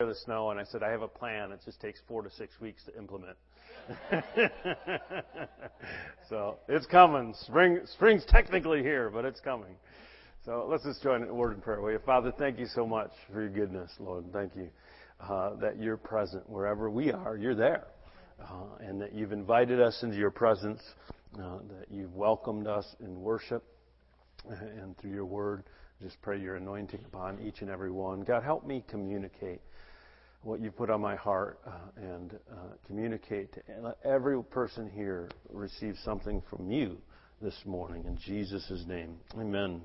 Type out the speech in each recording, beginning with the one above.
the snow, and I said, I have a plan. It just takes four to six weeks to implement. so it's coming. Spring, spring's technically here, but it's coming. So let's just join in a word in prayer. Will you? Father, thank you so much for your goodness, Lord. Thank you uh, that you're present wherever we are. You're there, uh, and that you've invited us into your presence, uh, that you've welcomed us in worship and through your word. Just pray your anointing upon each and every one. God, help me communicate what you put on my heart uh, and uh, communicate to let every person here receive something from you this morning in Jesus' name. Amen.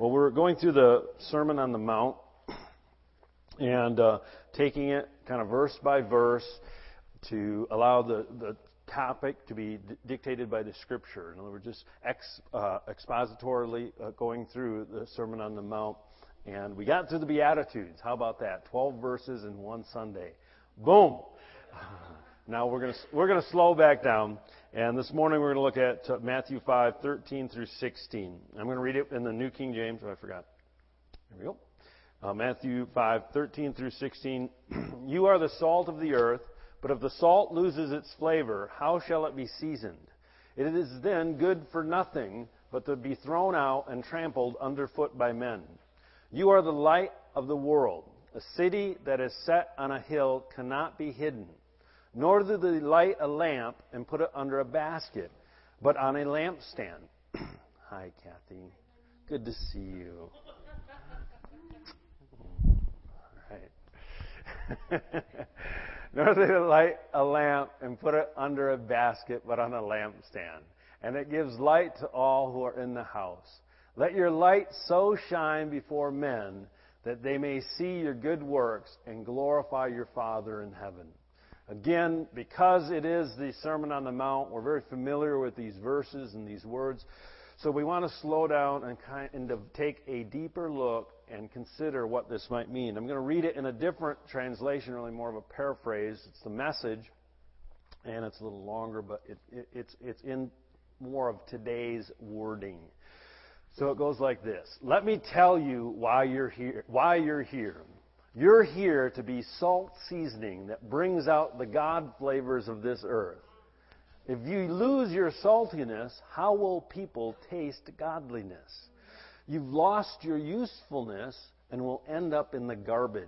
Well, we're going through the Sermon on the Mount and uh, taking it kind of verse by verse to allow the, the topic to be d- dictated by the Scripture. In other words, just ex, uh, expositorily uh, going through the Sermon on the Mount and we got through the Beatitudes. How about that? 12 verses in one Sunday. Boom! Now we're going to, we're going to slow back down. And this morning we're going to look at uh, Matthew 5, 13 through 16. I'm going to read it in the New King James. Oh, I forgot. Here we go. Uh, Matthew 5, 13 through 16. you are the salt of the earth, but if the salt loses its flavor, how shall it be seasoned? It is then good for nothing but to be thrown out and trampled underfoot by men. You are the light of the world. A city that is set on a hill cannot be hidden. Nor do they light a lamp and put it under a basket, but on a lampstand. Hi, Kathy. Good to see you. All right. Nor do they light a lamp and put it under a basket, but on a lampstand. And it gives light to all who are in the house. Let your light so shine before men that they may see your good works and glorify your Father in heaven. Again, because it is the Sermon on the Mount, we're very familiar with these verses and these words. So we want to slow down and kind of take a deeper look and consider what this might mean. I'm going to read it in a different translation, really more of a paraphrase. It's the message, and it's a little longer, but it, it, it's, it's in more of today's wording. So it goes like this. Let me tell you why you're here. Why you're here. You're here to be salt seasoning that brings out the God flavors of this earth. If you lose your saltiness, how will people taste godliness? You've lost your usefulness and will end up in the garbage.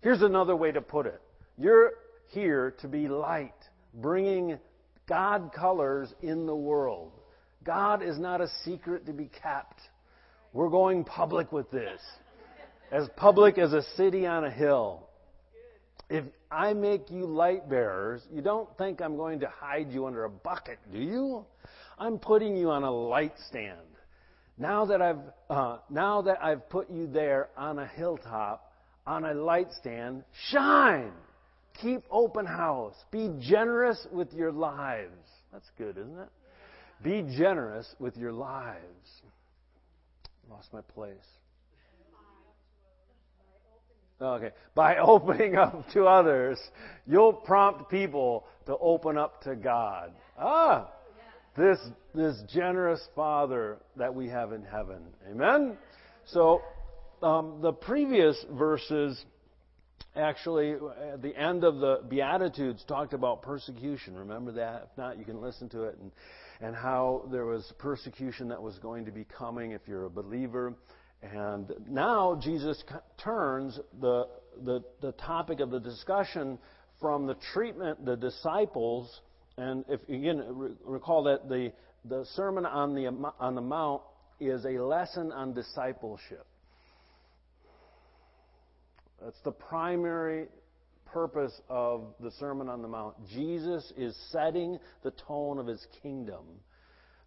Here's another way to put it. You're here to be light, bringing God colors in the world. God is not a secret to be kept. We're going public with this. As public as a city on a hill. If I make you light bearers, you don't think I'm going to hide you under a bucket, do you? I'm putting you on a light stand. Now that I've uh, now that I've put you there on a hilltop, on a light stand, shine. Keep open house. Be generous with your lives. That's good, isn't it? Be generous with your lives. Lost my place. Okay. By opening up to others, you'll prompt people to open up to God. Ah! This, this generous Father that we have in heaven. Amen? So, um, the previous verses, actually, at the end of the Beatitudes, talked about persecution. Remember that? If not, you can listen to it and and how there was persecution that was going to be coming if you're a believer. And now Jesus turns the, the, the topic of the discussion from the treatment, the disciples, and if again recall that the, the Sermon on the, on the Mount is a lesson on discipleship. That's the primary purpose of the Sermon on the Mount. Jesus is setting the tone of his kingdom.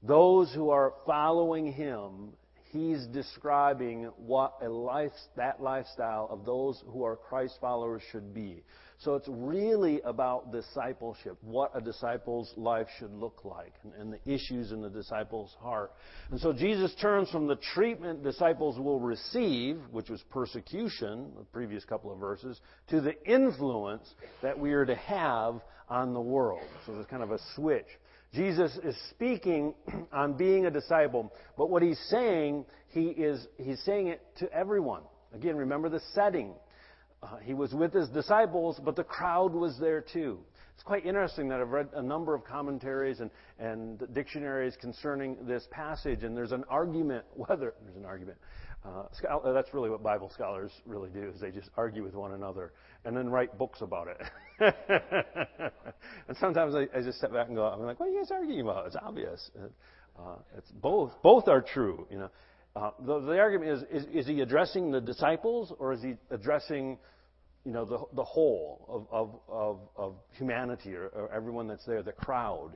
Those who are following him, he's describing what a life, that lifestyle of those who are Christ followers should be. So it's really about discipleship, what a disciple's life should look like, and, and, the issues in the disciple's heart. And so Jesus turns from the treatment disciples will receive, which was persecution, the previous couple of verses, to the influence that we are to have on the world. So there's kind of a switch. Jesus is speaking on being a disciple, but what he's saying, he is he's saying it to everyone. Again, remember the setting uh, he was with his disciples, but the crowd was there too. It's quite interesting that I've read a number of commentaries and, and dictionaries concerning this passage, and there's an argument whether there's an argument. Uh, that's really what Bible scholars really do is they just argue with one another and then write books about it. and sometimes I, I, just step back and go, I'm like, what are you guys arguing about? It's obvious. Uh, it's both. Both are true. You know, uh, the, the, argument is, is, is he addressing the disciples or is he addressing you know, the, the whole of, of, of, of humanity or, or, everyone that's there, the crowd.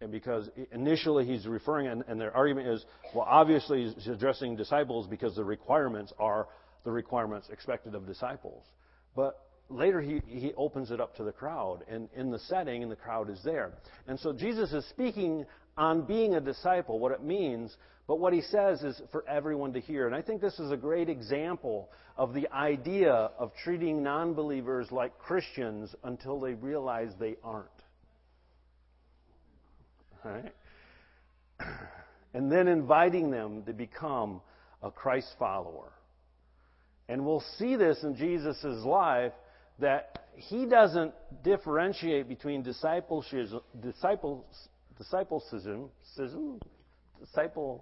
And because initially he's referring, and, and their argument is, well, obviously he's addressing disciples because the requirements are the requirements expected of disciples. But later he, he opens it up to the crowd, and in the setting, and the crowd is there. And so Jesus is speaking on being a disciple, what it means, but what he says is for everyone to hear. And I think this is a great example of the idea of treating non believers like Christians until they realize they aren't. And then inviting them to become a Christ follower. And we'll see this in Jesus' life that he doesn't differentiate between discipleship, disciples, discipleship, discipleship.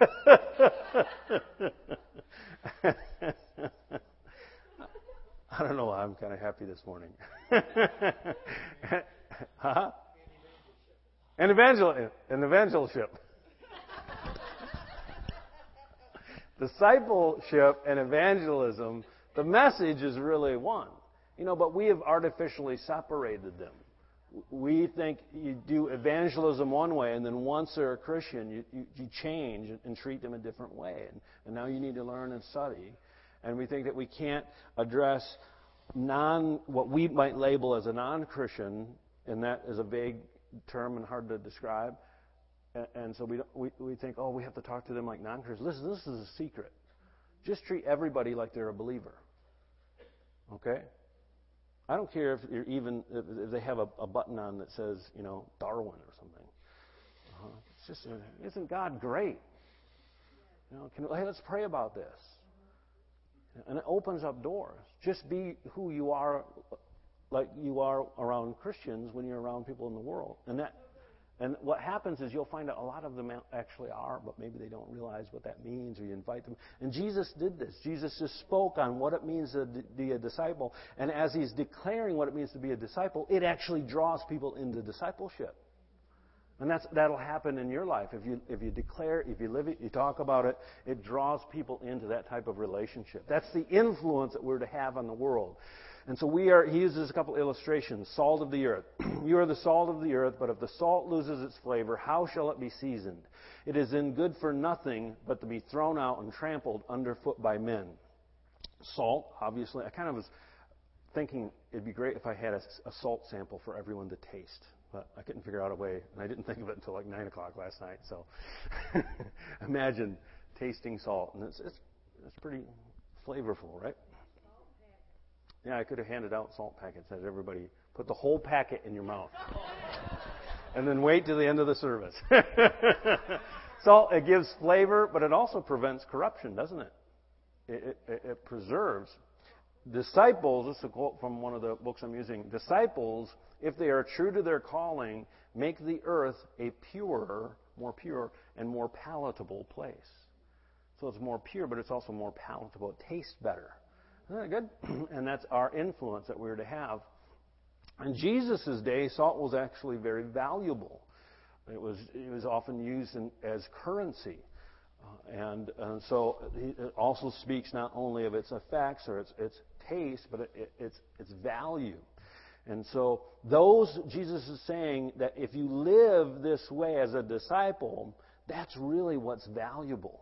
I don't know why I'm kind of happy this morning. huh? An evangel, an evangelship. Discipleship and evangelism, the message is really one. You know, but we have artificially separated them we think you do evangelism one way, and then once they're a Christian, you, you, you change and treat them a different way. And, and now you need to learn and study. And we think that we can't address non what we might label as a non-Christian, and that is a vague term and hard to describe. And, and so we, we we think, oh, we have to talk to them like non-Christians. Listen, this is a secret. Just treat everybody like they're a believer. Okay? I don't care if you're even if they have a, a button on that says, you know, Darwin or something. Uh-huh. It's just, uh, isn't God great? You know, can, hey, let's pray about this. And it opens up doors. Just be who you are, like you are around Christians when you're around people in the world, and that and what happens is you'll find out a lot of them actually are, but maybe they don't realize what that means, or you invite them. And Jesus did this. Jesus just spoke on what it means to be a disciple. And as he's declaring what it means to be a disciple, it actually draws people into discipleship. And that's, that'll happen in your life. If you, if you declare, if you live it, you talk about it, it draws people into that type of relationship. That's the influence that we're to have on the world. And so we are, he uses a couple illustrations. Salt of the earth. you are the salt of the earth, but if the salt loses its flavor, how shall it be seasoned? It is in good for nothing but to be thrown out and trampled underfoot by men. Salt, obviously, I kind of was thinking it'd be great if I had a, a salt sample for everyone to taste. But I couldn't figure out a way, and I didn't think of it until like 9 o'clock last night. So imagine tasting salt, and it's, it's, it's pretty flavorful, right? Yeah, I could have handed out salt packets that everybody put the whole packet in your mouth. and then wait till the end of the service. salt, it gives flavor, but it also prevents corruption, doesn't it? It, it, it preserves. Disciples, this is a quote from one of the books I'm using. Disciples, if they are true to their calling, make the earth a purer, more pure, and more palatable place. So it's more pure, but it's also more palatable. It tastes better. Isn't that good? and that's our influence that we're to have. In Jesus' day, salt was actually very valuable. It was, it was often used in, as currency. Uh, and, and so it also speaks not only of its effects or its, its taste, but it, its, its value. And so those, Jesus is saying that if you live this way as a disciple, that's really what's valuable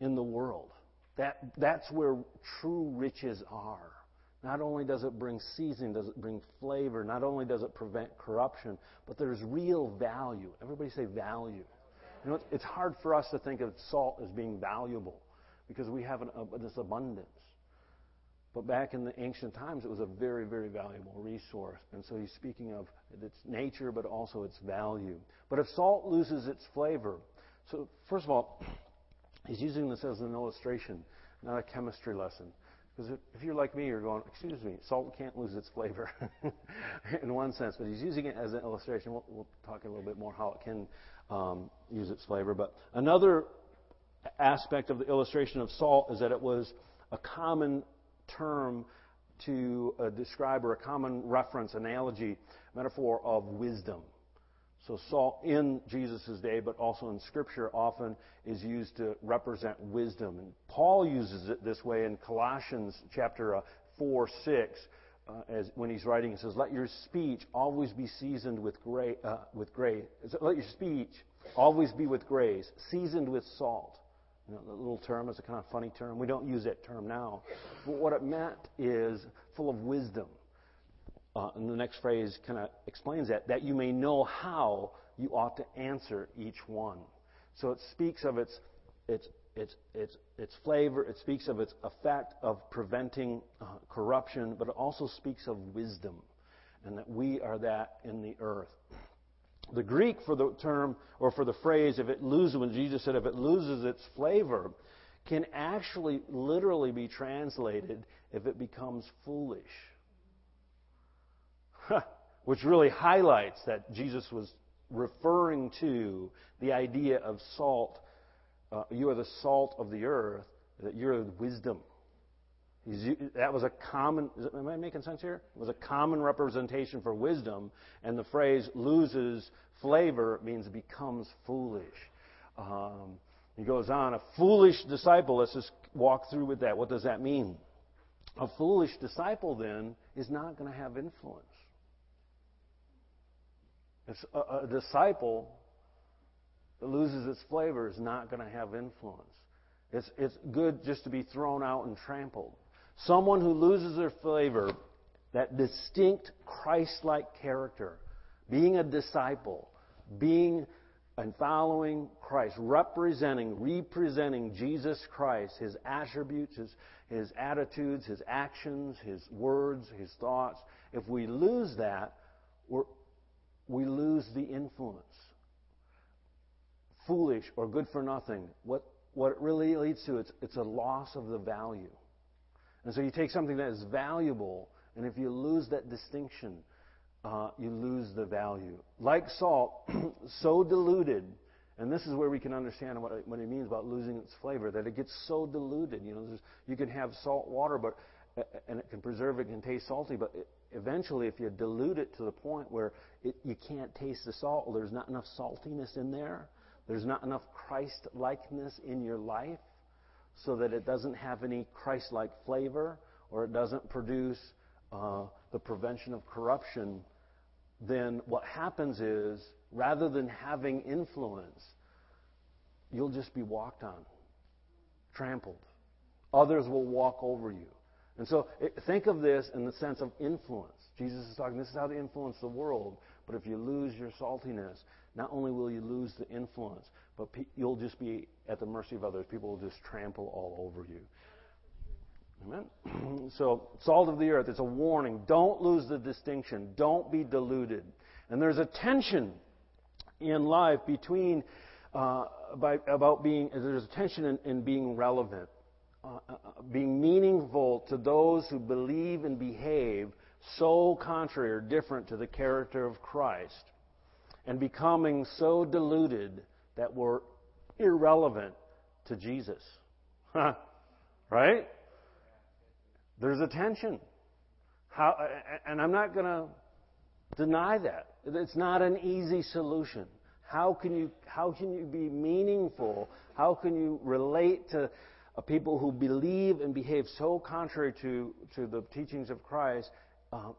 in the world. That, that's where true riches are. Not only does it bring seasoning, does it bring flavor, not only does it prevent corruption, but there's real value. Everybody say value. You know, it's hard for us to think of salt as being valuable because we have an, uh, this abundance. But back in the ancient times, it was a very, very valuable resource. And so he's speaking of its nature, but also its value. But if salt loses its flavor, so first of all, He's using this as an illustration. not a chemistry lesson. Because if you're like me, you're going, excuse me, salt can't lose its flavor in one sense. But he's using it as an illustration. We'll, we'll talk a little bit more how it can um, use its flavor. But another aspect of the illustration of salt is that it was a common term to uh, describe or a common reference, analogy, metaphor of wisdom. So salt in Jesus' day, but also in Scripture, often is used to represent wisdom. And Paul uses it this way in Colossians chapter uh, 4, 6, uh, as when he's writing, he says, "Let your speech always be seasoned with grace. Uh, with grace. Let your speech always be with grace, seasoned with salt." You know, the little term is a kind of funny term. We don't use that term now. But what it meant is full of wisdom. Uh, and the next phrase kind of explains that, that you may know how you ought to answer each one. So it speaks of its, its, its, its, its flavor, it speaks of its effect of preventing uh, corruption, but it also speaks of wisdom, and that we are that in the earth. The Greek for the term, or for the phrase, if it loses, when Jesus said, if it loses its flavor, can actually literally be translated if it becomes foolish. Which really highlights that Jesus was referring to the idea of salt. Uh, you are the salt of the earth, that you're wisdom. that was a common, am I making sense here? It was a common representation for wisdom, and the phrase loses flavor means becomes foolish. Um, he goes on, a foolish disciple, let's just walk through with that. What does that mean? A foolish disciple, then, is not going to have influence. A, a, disciple that loses its flavor is not going to have influence. It's, it's good just to be thrown out and trampled. Someone who loses their flavor, that distinct Christ like character, being a disciple, being and following Christ, representing, representing Jesus Christ, his attributes, his, his attitudes, his actions, his words, his thoughts. If we lose that, we lose the influence. Foolish or good for nothing. What, what it really leads to, it's, it's a loss of the value. And so you take something that is valuable, and if you lose that distinction, uh, you lose the value. Like salt, so diluted, and this is where we can understand what, what it means about losing its flavor, that it gets so diluted. You know, you can have salt water, but and it can preserve it, can taste salty, but eventually, if you dilute it to the point where it, you can't taste the salt, there's not enough saltiness in there, there's not enough Christ likeness in your life, so that it doesn't have any Christ like flavor, or it doesn't produce uh, the prevention of corruption, then what happens is, rather than having influence, you'll just be walked on, trampled. Others will walk over you. And so think of this in the sense of influence. Jesus is talking, this is how to influence the world. But if you lose your saltiness, not only will you lose the influence, but pe- you'll just be at the mercy of others. People will just trample all over you. Amen? so, salt of the earth, it's a warning. Don't lose the distinction. Don't be deluded. And there's a tension in life between, uh, by, about being, there's a tension in, in being relevant. Uh, uh, being meaningful to those who believe and behave so contrary or different to the character of Christ, and becoming so deluded that we're irrelevant to Jesus. right? There's a tension. How, and I'm not going to deny that. It's not an easy solution. How can you, how can you be meaningful? How can you relate to people who believe and behave so contrary to, to the teachings of Christ uh,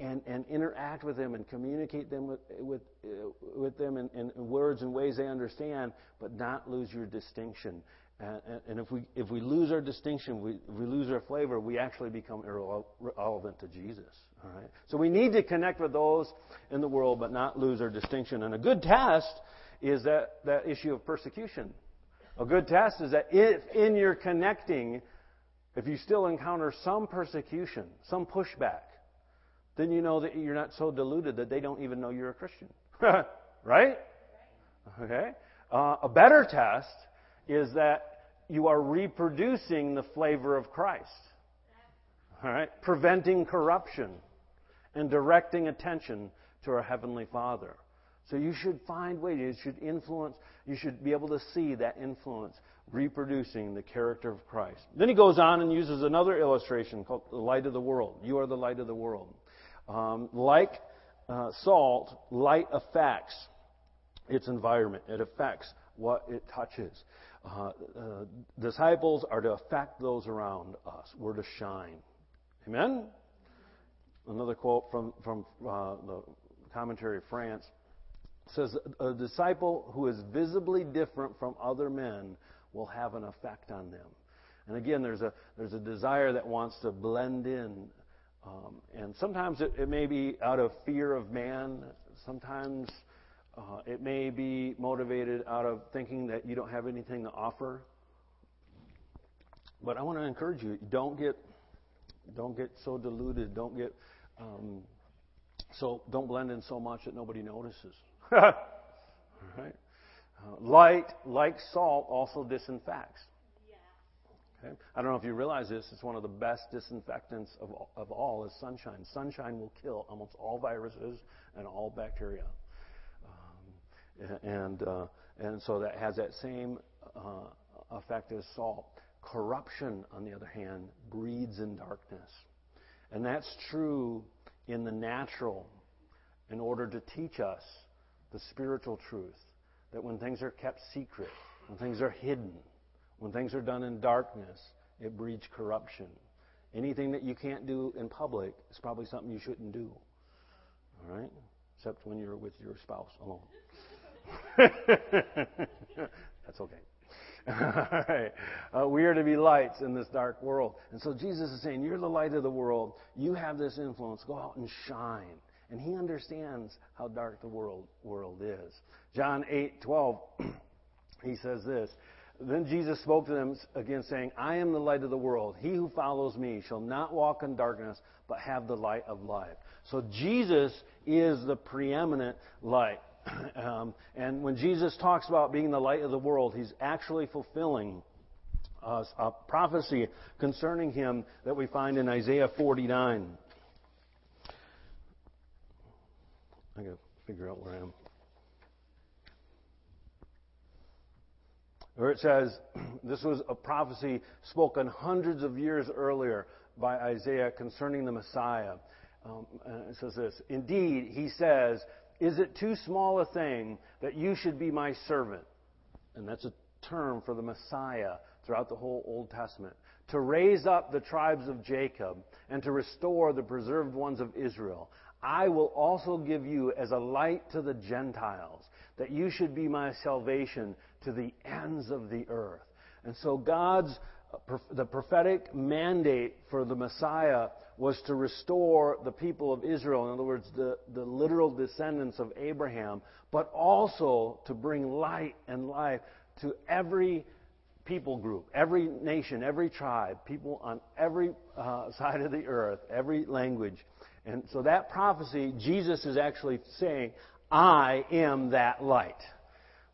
and, and interact with them and communicate them with, with, uh, with them in, in, words and ways they understand, but not lose your distinction. And, and if, we, if we lose our distinction, we, we lose our flavor, we actually become irrelevant to Jesus. All right? So we need to connect with those in the world, but not lose our distinction. And a good test is that, that issue of persecution. A good test is that if in your connecting, if you still encounter some persecution, some pushback, then you know that you're not so deluded that they don't even know you're a Christian. right? Okay? Uh, a better test is that you are reproducing the flavor of Christ. All right? Preventing corruption and directing attention to our Heavenly Father. So you should find ways, you should influence, you should be able to see that influence reproducing the character of Christ. Then he goes on and uses another illustration called the light of the world. You are the light of the world. Um, like uh, salt, light affects its environment. It affects what it touches. Uh, uh, disciples are to affect those around us. We're to shine. Amen? Another quote from, from uh, the commentary of France says, A disciple who is visibly different from other men will have an effect on them. And again, there's a, there's a desire that wants to blend in. Um, and sometimes it, it may be out of fear of man. Sometimes uh, it may be motivated out of thinking that you don't have anything to offer. But I want to encourage you: don't get, don't get so deluded. Don't get, um, so don't blend in so much that nobody notices. right? Uh, light, like salt, also disinfects. Okay? I don't know if you realize this. It's one of the best disinfectants of all, of all is sunshine. Sunshine will kill almost all viruses and all bacteria and uh, and so that has that same uh, effect as salt. Corruption, on the other hand, breeds in darkness, and that's true in the natural. In order to teach us the spiritual truth, that when things are kept secret, when things are hidden, when things are done in darkness, it breeds corruption. Anything that you can't do in public is probably something you shouldn't do. All right? Except when you're with your spouse alone. That's okay. All right. Uh, we are to be lights in this dark world. And so Jesus is saying, You're the light of the world. You have this influence. Go out and shine. And he understands how dark the world, world is. John 8 12, he says this. Then Jesus spoke to them again, saying, I am the light of the world. He who follows me shall not walk in darkness, but have the light of life. So Jesus is the preeminent light. Um, and when Jesus talks about being the light of the world, he's actually fulfilling uh, a prophecy concerning him that we find in Isaiah 49. I gotta figure out where I am. Where it says, this was a prophecy spoken hundreds of years earlier by Isaiah concerning the Messiah. Um, it says this Indeed, he says, is it too small a thing that you should be my servant? And that's a term for the Messiah throughout the whole Old Testament. To raise up the tribes of Jacob and to restore the preserved ones of Israel. I will also give you as a light to the Gentiles, that you should be my salvation to the ends of the earth. And so God's the prophetic mandate for the Messiah was to restore the people of Israel, in other words, the, the literal descendants of Abraham, but also to bring light and life to every people group, every nation, every tribe, people on every uh, side of the earth, every language. And so that prophecy, Jesus is actually saying, I am that light.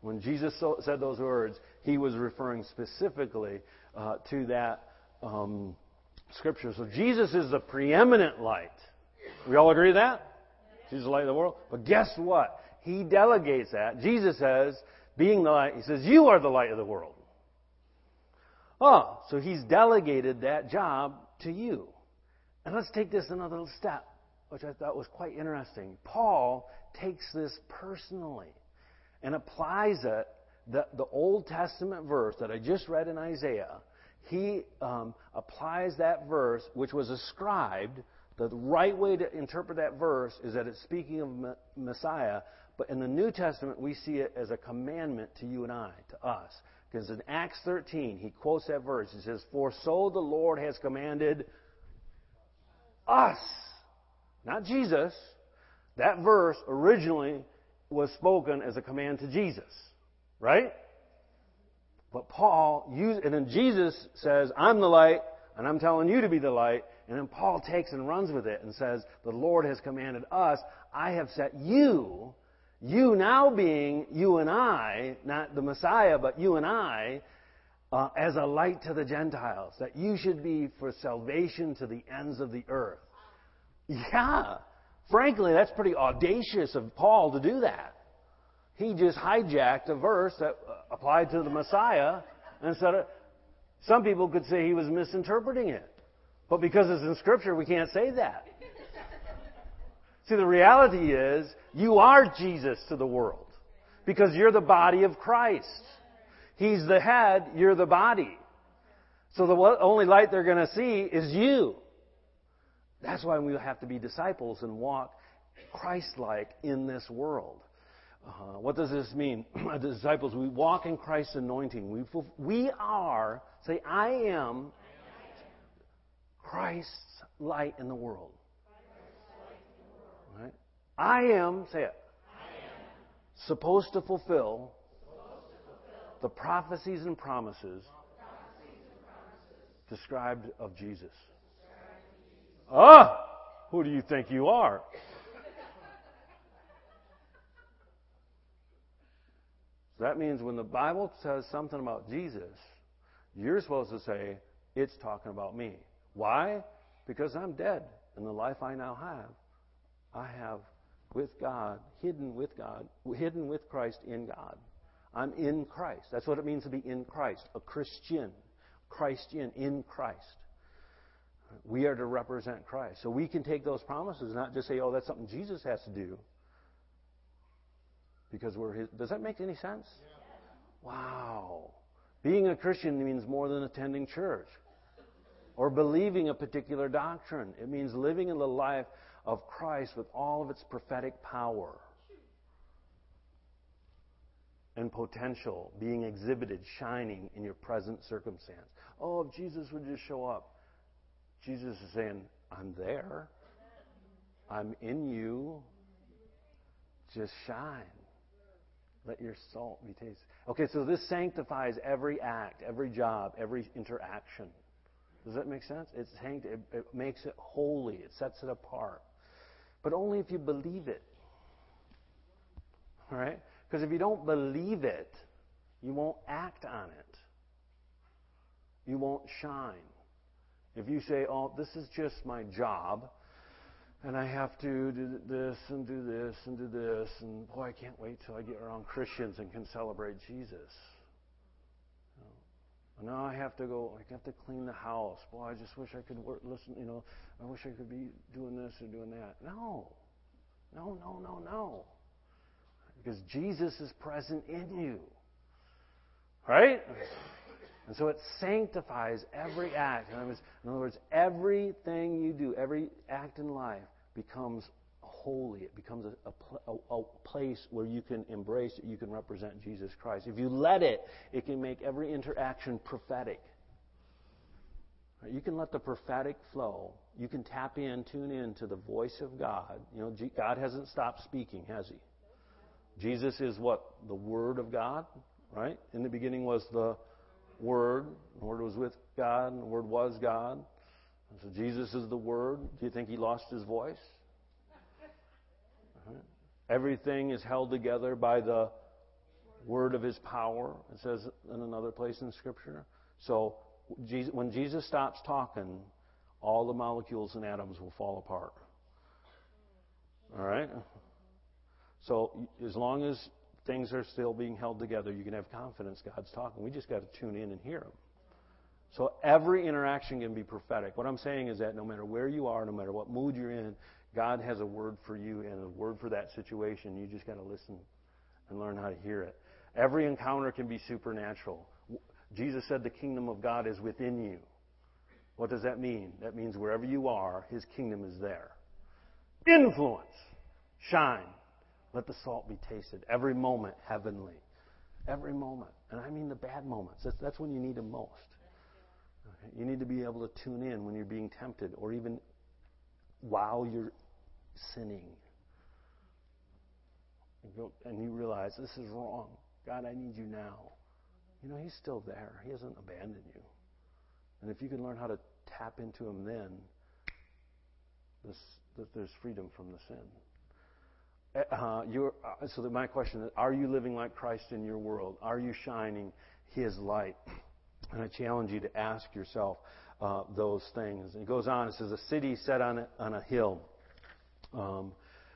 When Jesus so, said those words, he was referring specifically uh, to that um, scripture. So Jesus is the preeminent light. We all agree with that? Jesus is the light of the world. But guess what? He delegates that. Jesus says, being the light, he says, You are the light of the world. Oh, so he's delegated that job to you. And let's take this another little step, which I thought was quite interesting. Paul takes this personally and applies it the, the Old Testament verse that I just read in Isaiah, he um, applies that verse, which was ascribed. The right way to interpret that verse is that it's speaking of Messiah, but in the New Testament, we see it as a commandment to you and I, to us. Because in Acts 13, he quotes that verse. He says, For so the Lord has commanded us, not Jesus. That verse originally was spoken as a command to Jesus. Right? But Paul used, and then Jesus says, I'm the light, and I'm telling you to be the light. And then Paul takes and runs with it and says, The Lord has commanded us, I have set you, you now being you and I, not the Messiah, but you and I, uh, as a light to the Gentiles, that you should be for salvation to the ends of the earth. Yeah, frankly, that's pretty audacious of Paul to do that. He just hijacked a verse that applied to the Messiah and said it. Some people could say he was misinterpreting it. But because it's in Scripture, we can't say that. See, the reality is, you are Jesus to the world. Because you're the body of Christ. He's the head, you're the body. So the only light they're going to see is you. That's why we have to be disciples and walk Christ-like in this world. Uh, what does this mean? disciples, we walk in Christ's anointing. We, we are, say, I am Christ's light in the world. I am, say it, I am supposed to fulfill the prophecies and promises described of Jesus. Ah! Who do you think you are? That means when the Bible says something about Jesus, you're supposed to say, it's talking about me. Why? Because I'm dead, and the life I now have, I have with God, hidden with God, hidden with Christ in God. I'm in Christ. That's what it means to be in Christ, a Christian. Christian, in Christ. We are to represent Christ. So we can take those promises, not just say, oh, that's something Jesus has to do. Because we're his. Does that make any sense? Wow. Being a Christian means more than attending church or believing a particular doctrine. It means living in the life of Christ with all of its prophetic power and potential being exhibited, shining in your present circumstance. Oh, if Jesus would just show up. Jesus is saying, I'm there. I'm in you. Just shine. Let your salt be tasted. Okay, so this sanctifies every act, every job, every interaction. Does that make sense? It's sanct- it, it makes it holy. It sets it apart. But only if you believe it. All right? Because if you don't believe it, you won't act on it. You won't shine. If you say, oh, this is just my job, and I have to do this and do this and do this, and boy, I can't wait till I get around Christians and can celebrate Jesus. Now I have to go. I have to clean the house. Boy, I just wish I could work. Listen, you know, I wish I could be doing this or doing that. No, no, no, no, no. Because Jesus is present in you, right? And so it sanctifies every act. In other, words, in other words, everything you do, every act in life becomes holy. It becomes a, a, a, place where you can embrace it, you can represent Jesus Christ. If you let it, it can make every interaction prophetic. You can let the prophetic flow. You can tap in, tune in to the voice of God. You know, God hasn't stopped speaking, has He? Jesus is what? The Word of God, right? In the beginning was the Word. The Word was with God, and the Word was God. And so Jesus is the Word. Do you think He lost His voice? Everything is held together by the word of his power, it says in another place in Scripture. So when Jesus stops talking, all the molecules and atoms will fall apart. All right? So as long as things are still being held together, you can have confidence God's talking. We just got to tune in and hear Him. So every interaction can be prophetic. What I'm saying is that no matter where you are, no matter what mood you're in, God has a word for you and a word for that situation. You just got to listen and learn how to hear it. Every encounter can be supernatural. Jesus said the kingdom of God is within you. What does that mean? That means wherever you are, His kingdom is there. Influence. Shine. Let the salt be tasted. Every moment, heavenly. Every moment. And I mean the bad moments. That's, that's when you need Him most. Okay? You need to be able to tune in when you're being tempted or even while you're sinning. And you realize this is wrong. God, I need you now. You know, He's still there. He hasn't abandoned you. And if you can learn how to tap into Him then, this, there's freedom from the sin. Uh, uh, so my question is, are you living like Christ in your world? Are you shining His light? And I challenge you to ask yourself uh, those things. And it goes on, it says, a city set on a, on a hill. Um,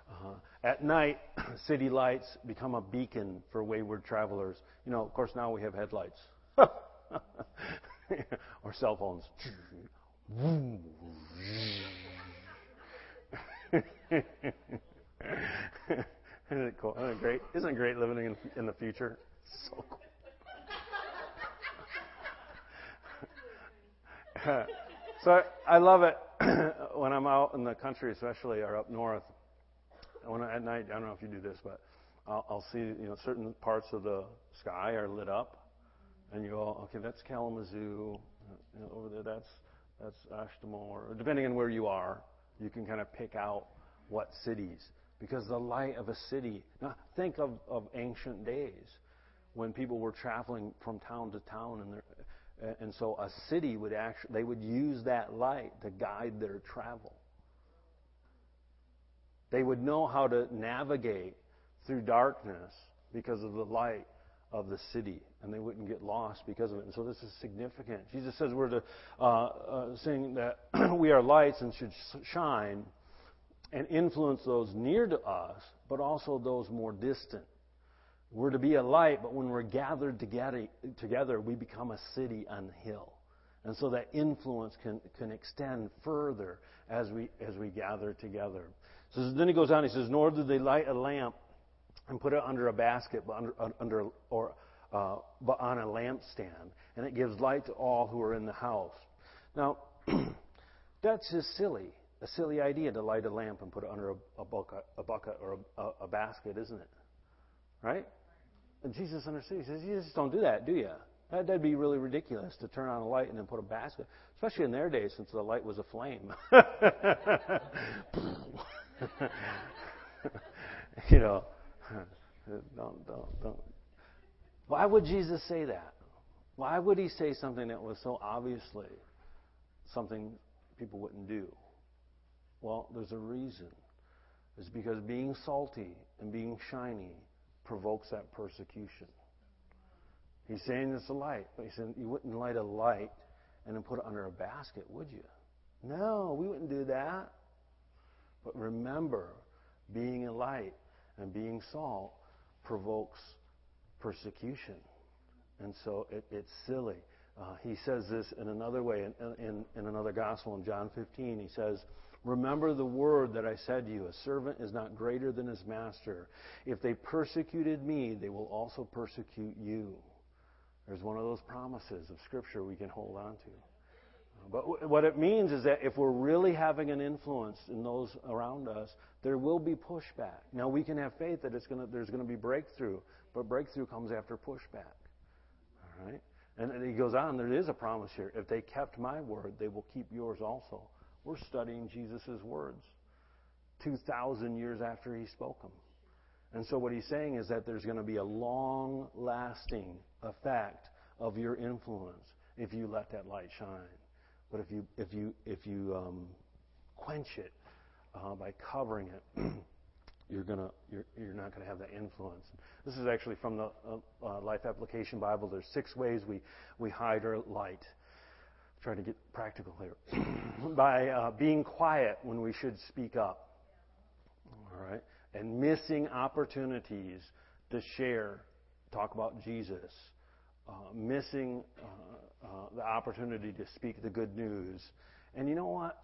uh, at night, city lights become a beacon for wayward travelers. You know, of course, now we have headlights or cell phones. Isn't it cool? Isn't it great? Isn't it great living in, in the future? So cool. so I, love it when I'm out in the country, especially or up north. When at night, I don't know if you do this, but I'll, I'll see you know certain parts of the sky are lit up, and you go, okay, that's Kalamazoo. You know, over there, that's that's Ashtabula, or depending on where you are, you can kind of pick out what cities because the light of a city. Now think of, of ancient days when people were traveling from town to town, and and so a city would actually they would use that light to guide their travel. They would know how to navigate through darkness because of the light of the city, and they wouldn't get lost because of it. And so this is significant. Jesus says we're to uh, uh, sing that we are lights and should shine and influence those near to us, but also those more distant. We're to be a light, but when we're gathered together, together we become a city on the hill. And so that influence can, can extend further as we, as we gather together. So then he goes on, he says, Nor do they light a lamp and put it under a basket, but under, under or uh, but on a lampstand, and it gives light to all who are in the house. Now, that's just silly, a silly idea to light a lamp and put it under a, a bucket, a bucket or a, a, basket, isn't it? Right? And Jesus understood. He says, "You just don't do that, do you? That, that'd be really ridiculous to turn on a light and then put a basket, especially in their day since the light was a flame." you know, don't, don't, don't. Why would Jesus say that? Why would he say something that was so obviously something people wouldn't do? Well, there's a reason. It's because being salty and being shiny provokes that persecution. He's saying it's a light, but he said you wouldn't light a light and then put it under a basket, would you? No, we wouldn't do that. But remember, being a light and being salt provokes persecution. And so it, it's silly. Uh, he says this in another way, in, in, in another gospel, in John 15. He says, Remember the word that I said to you a servant is not greater than his master. If they persecuted me, they will also persecute you. There's one of those promises of Scripture we can hold on to. But what it means is that if we're really having an influence in those around us, there will be pushback. Now we can have faith that it's gonna, there's going to be breakthrough, but breakthrough comes after pushback. All right? And he goes on, there is a promise here. If they kept my word, they will keep yours also. We're studying Jesus' words 2,000 years after he spoke them. And so what he's saying is that there's going to be a long lasting effect of your influence if you let that light shine. But if you if you if you um, quench it uh, by covering it, you're gonna you're, you're not gonna have that influence. This is actually from the uh, uh, Life Application Bible. There's six ways we we hide our light. Trying to get practical here. by uh, being quiet when we should speak up. All right, and missing opportunities to share, talk about Jesus. Uh, missing uh, uh, the opportunity to speak the good news. And you know what?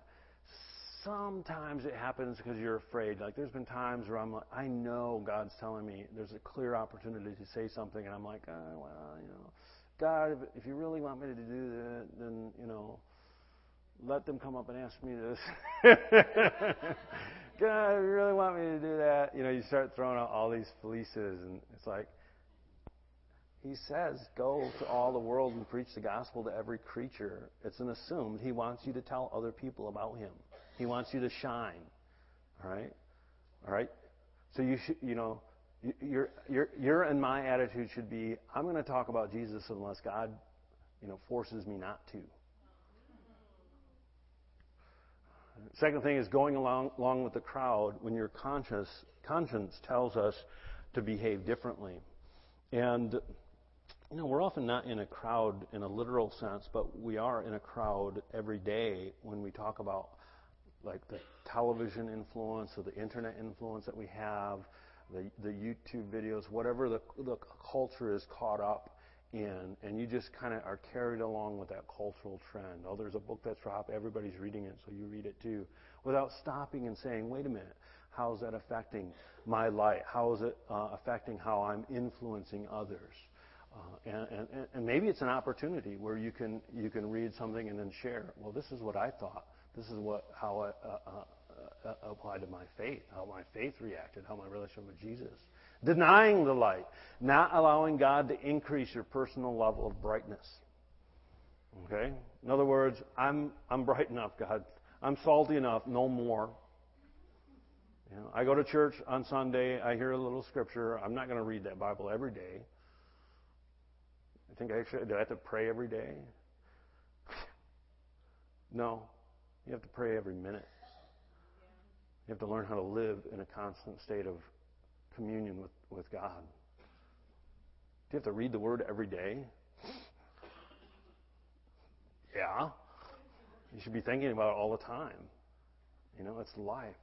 Sometimes it happens because you're afraid. Like there's been times where I'm like, I know God's telling me there's a clear opportunity to say something, and I'm like, oh, well, you know, God, if you really want me to do that, then you know, let them come up and ask me this. God, if you really want me to do that, you know, you start throwing out all these fleeces, and it's like, he says, Go to all the world and preach the gospel to every creature. It's an assumed. He wants you to tell other people about him. He wants you to shine. All right? All right? So you should, you know, your, your, your and my attitude should be I'm going to talk about Jesus unless God, you know, forces me not to. Second thing is going along, along with the crowd when your conscience, conscience tells us to behave differently. And you know, we're often not in a crowd in a literal sense, but we are in a crowd every day when we talk about like the television influence or the internet influence that we have, the, the YouTube videos, whatever the, the culture is caught up in, and you just kind of are carried along with that cultural trend. Oh, there's a book that's dropped, everybody's reading it, so you read it too, without stopping and saying, wait a minute, how is that affecting my life? How is it uh, affecting how I'm influencing others? Uh, and, and, and maybe it's an opportunity where you can you can read something and then share. Well, this is what I thought. This is what how I uh, uh, to my faith, how my faith reacted, how my relationship with Jesus denying the light, not allowing God to increase your personal level of brightness. Okay? In other words, I'm, I'm bright enough, God. I'm salty enough, no more. You know, I go to church on Sunday, I hear a little scripture. I'm not going to read that Bible every day. I think I should. Do I have to pray every day? No. You have to pray every minute. You have to learn how to live in a constant state of communion with, with God? Do you have to read the Word every day? Yeah. You should be thinking about it all the time. You know, it's life.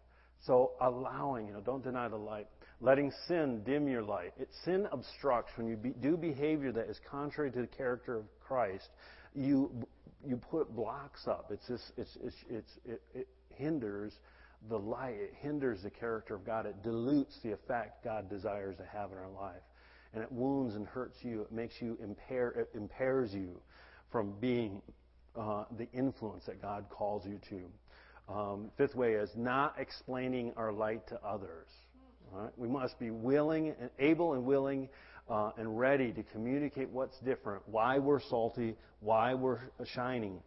So allowing, you know, don't deny the light. Letting sin dim your light. It, sin obstructs when you be, do behavior that is contrary to the character of Christ. You you put blocks up. It's just, it's, it's, it's it, it hinders the light, it hinders the character of God. It dilutes the effect God desires to have in our life. And it wounds and hurts you. It makes you impair, it impairs you from being uh, the influence that God calls you to. Um, fifth way is not explaining our light to others. Right? We must be willing and able and willing uh, and ready to communicate what's different, why we're salty, why we're shining.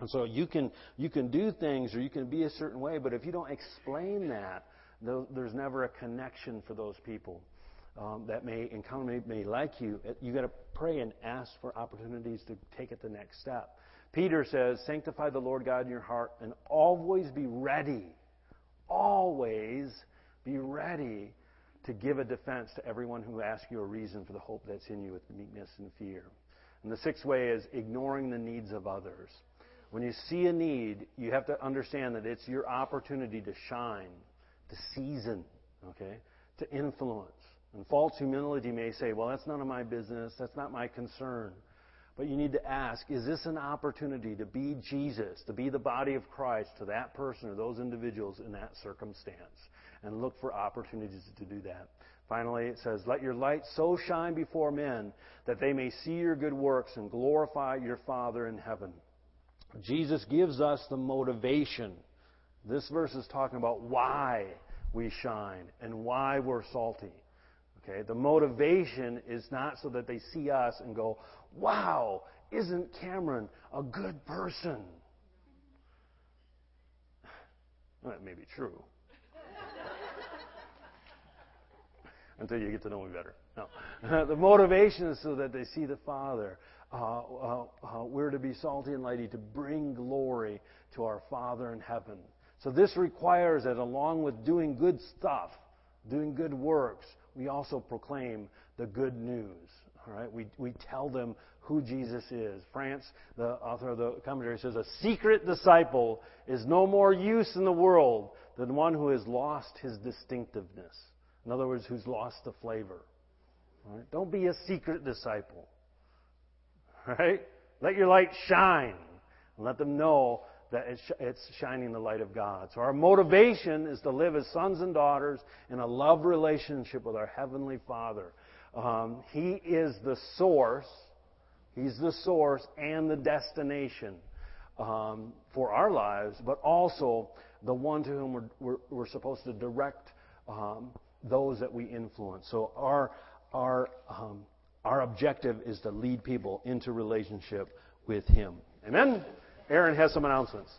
And so you can you can do things or you can be a certain way, but if you don't explain that, there's never a connection for those people um, that may encounter may, like you. You got to pray and ask for opportunities to take it the next step. Peter says, "Sanctify the Lord God in your heart, and always be ready, always be ready." To give a defense to everyone who asks you a reason for the hope that's in you with meekness and fear. And the sixth way is ignoring the needs of others. When you see a need, you have to understand that it's your opportunity to shine, to season, okay, to influence. And false humility may say, well, that's none of my business, that's not my concern. But you need to ask, is this an opportunity to be Jesus, to be the body of Christ to that person or those individuals in that circumstance? And look for opportunities to do that. Finally, it says, Let your light so shine before men that they may see your good works and glorify your Father in heaven. Jesus gives us the motivation. This verse is talking about why we shine and why we're salty. Okay, the motivation is not so that they see us and go, "Wow, isn't Cameron a good person?" That may be true. Until you get to know me better. No. the motivation is so that they see the Father. Uh, uh, uh, we're to be salty and lighty to bring glory to our Father in heaven. So this requires that along with doing good stuff, doing good works, we also proclaim the good news. All right, we, we tell them who Jesus is. France, the author of the commentary, says a secret disciple is no more use in the world than one who has lost his distinctiveness. In other words, who's lost the flavor. All right? Don't be a secret disciple. Right? Let your light shine. Let them know that it's shining the light of God. So our motivation is to live as sons and daughters in a love relationship with our Heavenly Father. Um, he is the source. He's the source and the destination um, for our lives, but also the one to whom we're, we're, we're supposed to direct um, those that we influence. So our our um, our objective is to lead people into relationship with Him. Amen? Aaron has some announcements.